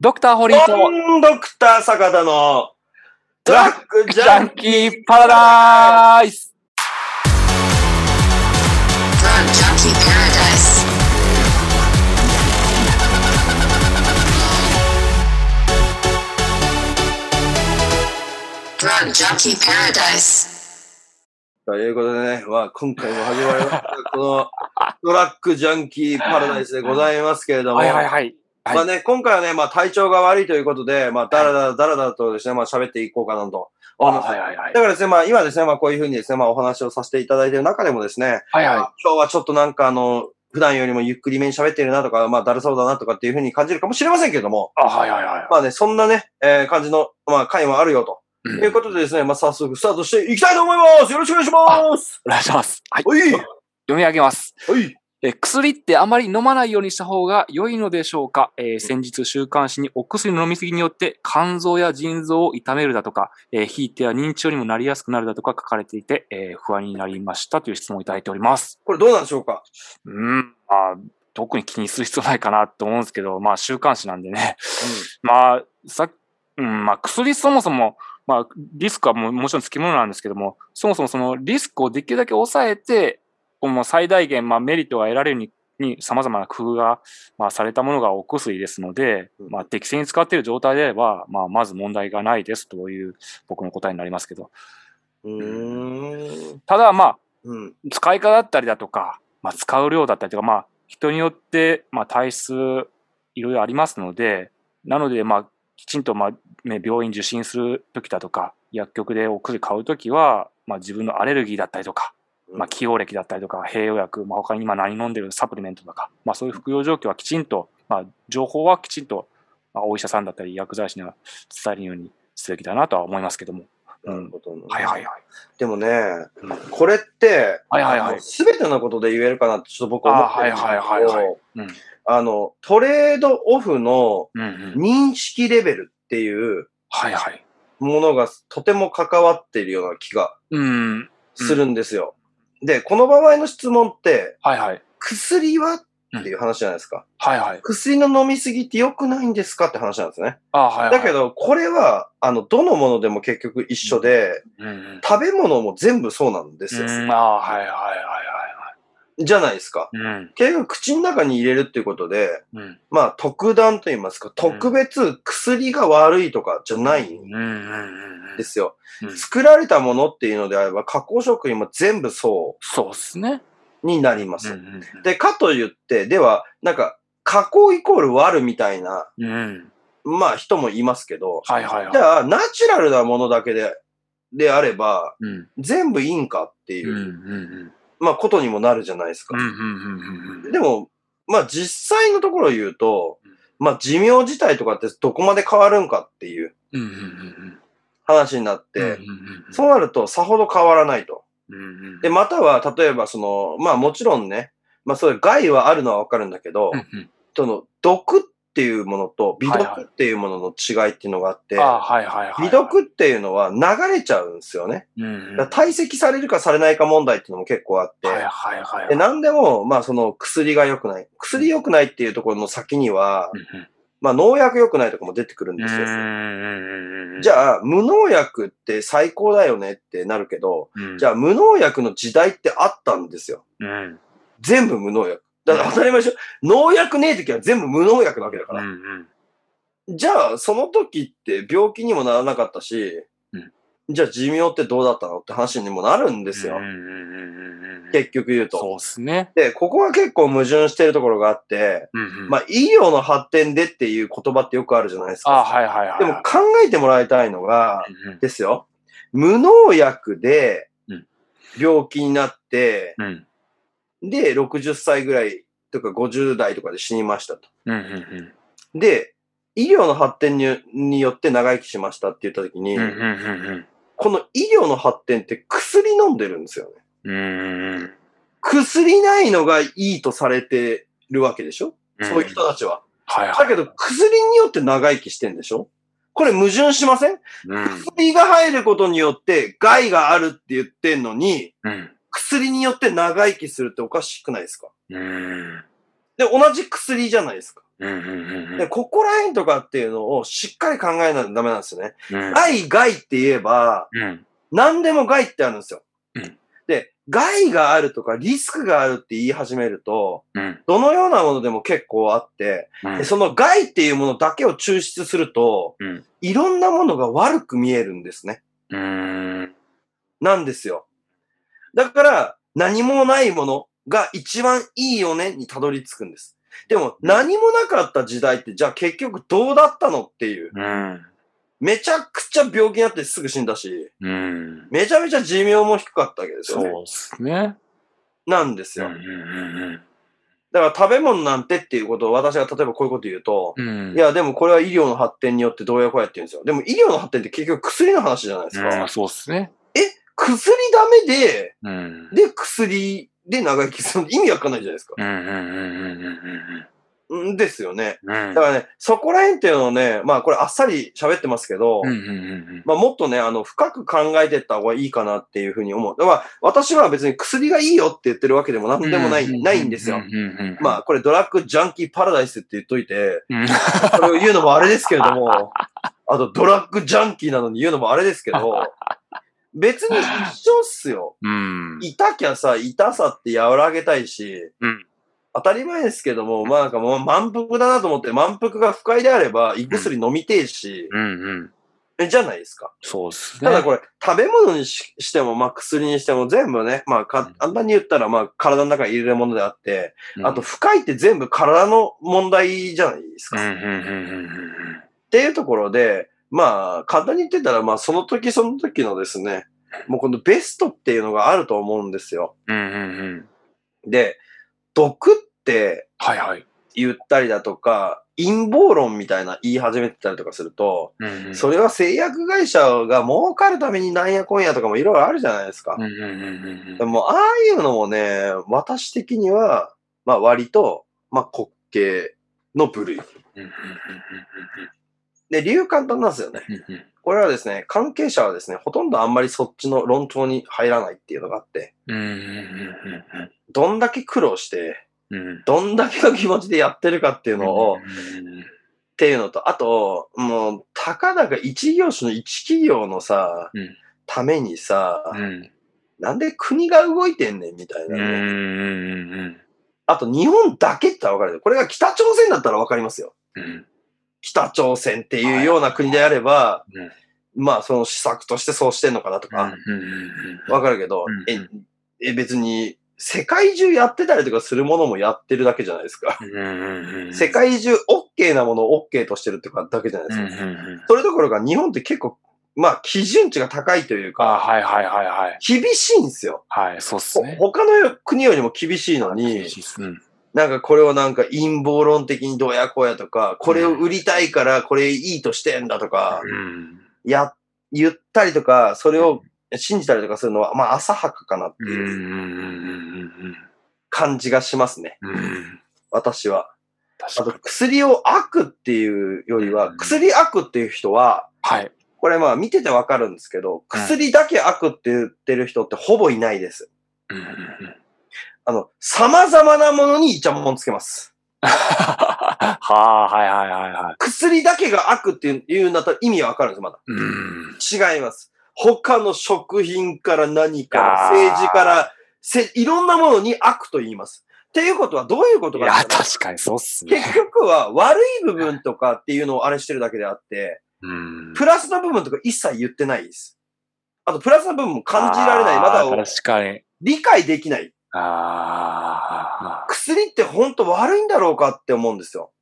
ドクターホリーとドンドクター坂田のドラドラッグジジャャンンキーパラダイス Drug Junkie Paradise. Drug Junkie Paradise. ということでね、まあ、今回も始まりました。このドラッグジャンキーパラダイスでございますけれども、はいはいはい。はいまあね、今回はね、まあ体調が悪いということで、まあだらだらだらだらとですね、まあ喋っていこうかなと。はいはいはいだ。からですね、まあ今ですね、まあこういうふうにですね、まあお話をさせていただいている中でもですね、はいはまあ今日はちょっとなんかあの、普段よりもゆっくりめに喋ってるなとか、まあだるそうだなとかっていうふうに感じるかもしれませんけれども、い。あ、はいはいはい。まあね、そんなね、えー感じの、まあ回もあるよと。うんということでですね、まあ早速スタートしていきたいと思いますよろしくお願いしますお願いします。はい。はい読み上げます。はいえ薬ってあまり飲まないようにした方が良いのでしょうか、えー先日週刊誌にお薬の飲みすぎによって肝臓や腎臓を痛めるだとか、えー、ひいては認知症にもなりやすくなるだとか書かれていて、えー不安になりましたという質問をいただいております。これどうなんでしょうか？うん、まあ、特に気にする必要ないかなと思うんですけど、まあ週刊誌なんでね。まあ、さうん、まあ薬そもそも、まあリスクはももちろんつきものなんですけども、そもそもそのリスクをできるだけ抑えて、もう最大限、まあ、メリットが得られるに、に様々な工夫が、まあ、されたものがお薬ですので、うんまあ、適正に使っている状態であれば、まあ、まず問題がないですという僕の答えになりますけど。うん。ただ、まあ、うん。使い方だったりだとか、まあ、使う量だったりとか、まあ、人によって、まあ、体質、いろいろありますので、なので、まあ、きちんと、まあ、ね、病院受診するときだとか、薬局でお薬買うときは、まあ、自分のアレルギーだったりとか、まあ、起用歴だったりとか、併用薬、まあ、他に今何飲んでるサプリメントとか、まあ、そういう服用状況はきちんと、まあ、情報はきちんと、まあ、お医者さんだったり薬剤師には伝えるようにすべきだなとは思いますけども。なるほどね。はいはいはい。でもね、うんこれって、はいはいはいすべてのことで言えるかなってちょっと僕思ってるんですけど、あはいはいはいはいうん。あの、トレードオフの。認識レベルっていうはいはい。ものがとても関わっているような気がうん。するんですよ。で、この場合の質問って、はいはい。薬はっていう話じゃないですか。はいはい。薬の飲みすぎって良くないんですかって話なんですね。あはいはい。だけ、ど、これは、あの、どのものでも結局一緒で、うんうん。食べ物も全部そうなんですよ。うん、あはいはいはいじゃないですか。はい。うん。結局口の中に入れるっていうことで、うん。まあ特段と言いますか、特別薬が悪いとかじゃないんうんうんうんうん。ですよ。うん作られたものっていうのであれば、加工食品も全部そそうっすね。うになります。うんうんで、かと言って、では、なんか、加工イコール悪みたいな、うん。まあ人もいますけど、はいはいはい。じゃあ、ナチュラルなものだけで、であれば、うん。全部いいんかっていう、うんうんうん。まあことにもなるじゃないですか。でも、まあ実際のところを言うとうん、まあ寿命自体とかってどこまで変わるんかっていう話になって、そうなるとさほど変わらないと。で、または、例えばその、まあもちろんね、まあそういう害はあるのはわかるんだけど、その、毒っていうものと美はいはい毒っていうものの違いっていうのがあって、ああ、はいはいはい。美毒っていうのは流れちゃうんですよね。うんうん。だから堆積されるかされないか問題っていうのも結構あって、はいはいはい。で何でも、まあその薬が良くない。薬良くないっていうところの先には、うんうんまあ農薬良くないとかも出てくるんうですよ。ん。じゃあ、無農薬って最高だよねってなるけど、うん、じゃあ無農薬の時代ってあったんですよ。うん。全部無農薬。だから当たり前でしょ。農薬ねえ時は全部無農薬なわけだかうんうら。ん。じゃあ、その時って病気にもならなかったし、うんじゃあ寿命ってどうだったのって話にもなるんですよ。結局言うと。そうっすね。で、ここが結構矛盾してるところがあって、うんうん。まあ、医療の発展でっていう言葉ってよくあるじゃないですああ、か。はいはいはい。でも考えてもらいたいのが、うんうんですよ。無農薬でうん病気になって、うん。で、60歳ぐらいとか50代とかで死にましたと。うんうんで、医療の発展にによって長生きしましたって言った時に、うん。うんうんうんこの医療の発展って薬飲んでるんですよね。うん。うん薬ないのがいいとされてるわけでしょ、そういう人たちは。はいはい。だけど薬によって長生きしてんでしょ？これ矛盾しません？うん。薬が入ることによって害があるって言ってんのに、うん。薬によって長生きするっておかしくないですか？うん。で、同じ薬じゃないですか。で、ここら辺とかっていうのをしっかり考えないとダメなんですよね。うん。害、害って言えば、うん。何でも害ってあるんですよ。うんで、害があるとかリスクがあるって言い始めると、うん。どのようなものでも結構あって、その害っていうものだけを抽出すると、うんいろんなものが悪く見えるんですね。うーん。なんですよ。だから、何もないものが一番いいよねにたどり着くんです。でも、何もなかった時代って、じゃあ結局どうだったのっていう。うん。めちゃくちゃ病気になってすぐ死んだし、うん。めちゃめちゃ寿命も低かったわけですよね。そうですね。なんですよ。うんうんだから食べ物なんてっていうことを私が例えばこういうこと言うと、うんうん。いや、でもこれは医療の発展によってどうやこうやって言うんですよ。でも医療の発展って結局薬の話じゃないですか。うん、そうですね。薬ダメで、うん。で、薬で長生きするの意味わかんないじゃないですか。ですよね。うんうん。だからね、そこら辺っていうのをね、まあこれあっさり喋ってますけど、うんうんうんまあもっとね、あの、深く考えていった方がいいかなっていうふうに思う。だから私は別に薬がいいよって言ってるわけでもなんうん。でもない、ないんですよ。まあこれドラッグジャンキーパラダイスって言っといて、うん、それを言うのもあれですけれども、あとドラッグジャンキーなのに言うのもあれですけど、別に一緒っすよ。うん。痛きゃさ、痛さって和らげたいし、うん当たり前ですけども、まあなんかもう満腹だなと思って、満腹が不快であれば、胃薬飲みてえし、うんうん。えじゃないですか。そうですね。ただこれ、食べ物にししても、まあ薬にしても全部ね、まあか簡単に言ったら、まあ体の中に入れるものであって、うんあと、不快って全部体の問題じゃないですか。っていうところで、まあ簡単に言ってたら、まあその時その時のですね、もうこのベストっていうのがあると思うんですよ。うん。うんうんうん。で、毒ってはいはい。言ったりだとか、陰謀論みたいな言い始めてたりとかすると、うんうん。それは製薬会社が儲かるためになんやこんやとかもいろいろあるじゃないですかうん。うんうんうんでも、ああいうのもね、私的には、まあ割と、まあ滑稽の部類。うんうんうんで、理由簡単なんですよね。これはですね、関係者はですね、ほとんどあんまりそっちの論調に入らないっていうのがあって、どんだけ苦労して。どんだけの気持ちでやってるかっていうのを、っていうのと、あと、もう、たかだか一業種の一企業のさ、うんためにさ、うんなんで国が動いてんねんみたいなね。あと、日本だけってわかるよ。これが北朝鮮だったらわかりますよ。うん北朝鮮っていうような国であれば、うんまあ、その施策としてそうしてんのかなとか、わかるけど、うんえ、え、別に、世界中やってたりとかするものもやってるだけじゃないですか。世界中 OK なものを OK としてるってかだけじゃないですか。それどころか日本って結構、まあ、基準値が高いというあか、はいはいはいはい。厳しいんですよ。はい、そうっすほね。他の国よりも厳しいのに厳、しいっすうんなんかこれをなんか陰謀論的にどうやこうやとか、これを売りたいからこれいいとしてんだとか、や、言ったりとか、それを信じたりとかするのは、まあ浅はかかなっていう感じがしますね。私は。あと。薬を悪っていうよりは、薬悪っていう人は、はい。これまあ見ててわかるん。ですけど、薬だけ悪って言ってる人ってほぼいないです。あの、様々なものにイチャモンつけます。はあ、はいはいはいはい。薬だけが悪って言うんだったら意味はわかるんです、まだ。うん。違います。他の食品から何から、政治から、せ、いろんなものに悪と言います。っていうことはどういうこといや、かいうと確かにそうっすね。結局は悪い部分とかっていうのをあれしてるだけであって、うん。プラスの部分とか一切言ってないです。あと、プラスの部分も感じられない。まだ確かに。理解できない。ああ。薬って本当悪いんだろうかって思うんですよ。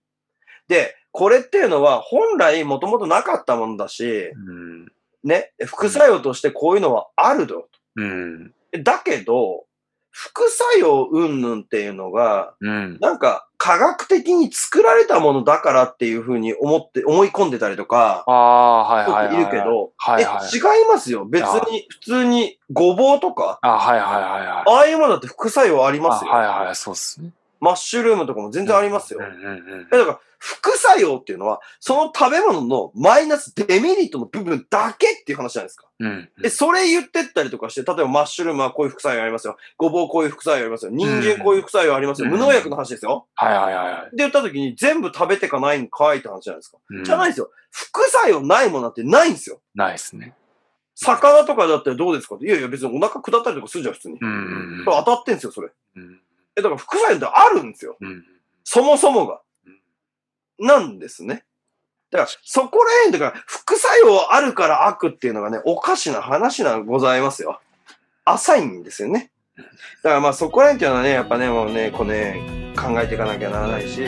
で、これっていうのは本来もともとなかったものだし、うん。ね、副作用としてこういうのはあると。うん。だけど、副作用云々っていうのが、うん。なんか科学的に作られたものだからっていうふうに思って、思い込んでたりとか、ああ、はいはいはい。いるけど、はいはい。え、違いますよ。別に、普通にごぼうとか、あはいはいはいはい。ああいうものだって副作用ありますよ。あはいはい、そうっすね。マッシュルームとかも全然ありますよ。だから、副作用っていうのは、その食べ物のマイナスデメリットの部分だけっていう話じゃないですか。うんで、それ言ってったりとかして、例えばマッシュルームはこういう副作用ありますよ。ごぼうこういう副作用ありますよ。人参こういう副作用ありますよ。うん無農薬の話ですよ。はいはいはいはい。で言った時に全部食べてかないんかいって話じゃないですか。うんじゃないんですよ。副作用ないものなんてないんですよ。ないですね。魚とかだったらどうですか？っていやいや別にお腹下ったりとかするじゃん、普通に。うん当たってんですよ、それ。うんえ、だから副作用ってあるんですよ。うんそもそもがうん。なんですね。だから、そこら辺、だから、副作用あるから悪っていうのがね、おかしな話なございますよ。浅いんですよね。だからまあそこら辺っていうのはね、やっぱね、もうね、こうね、考えていかなきゃならないし、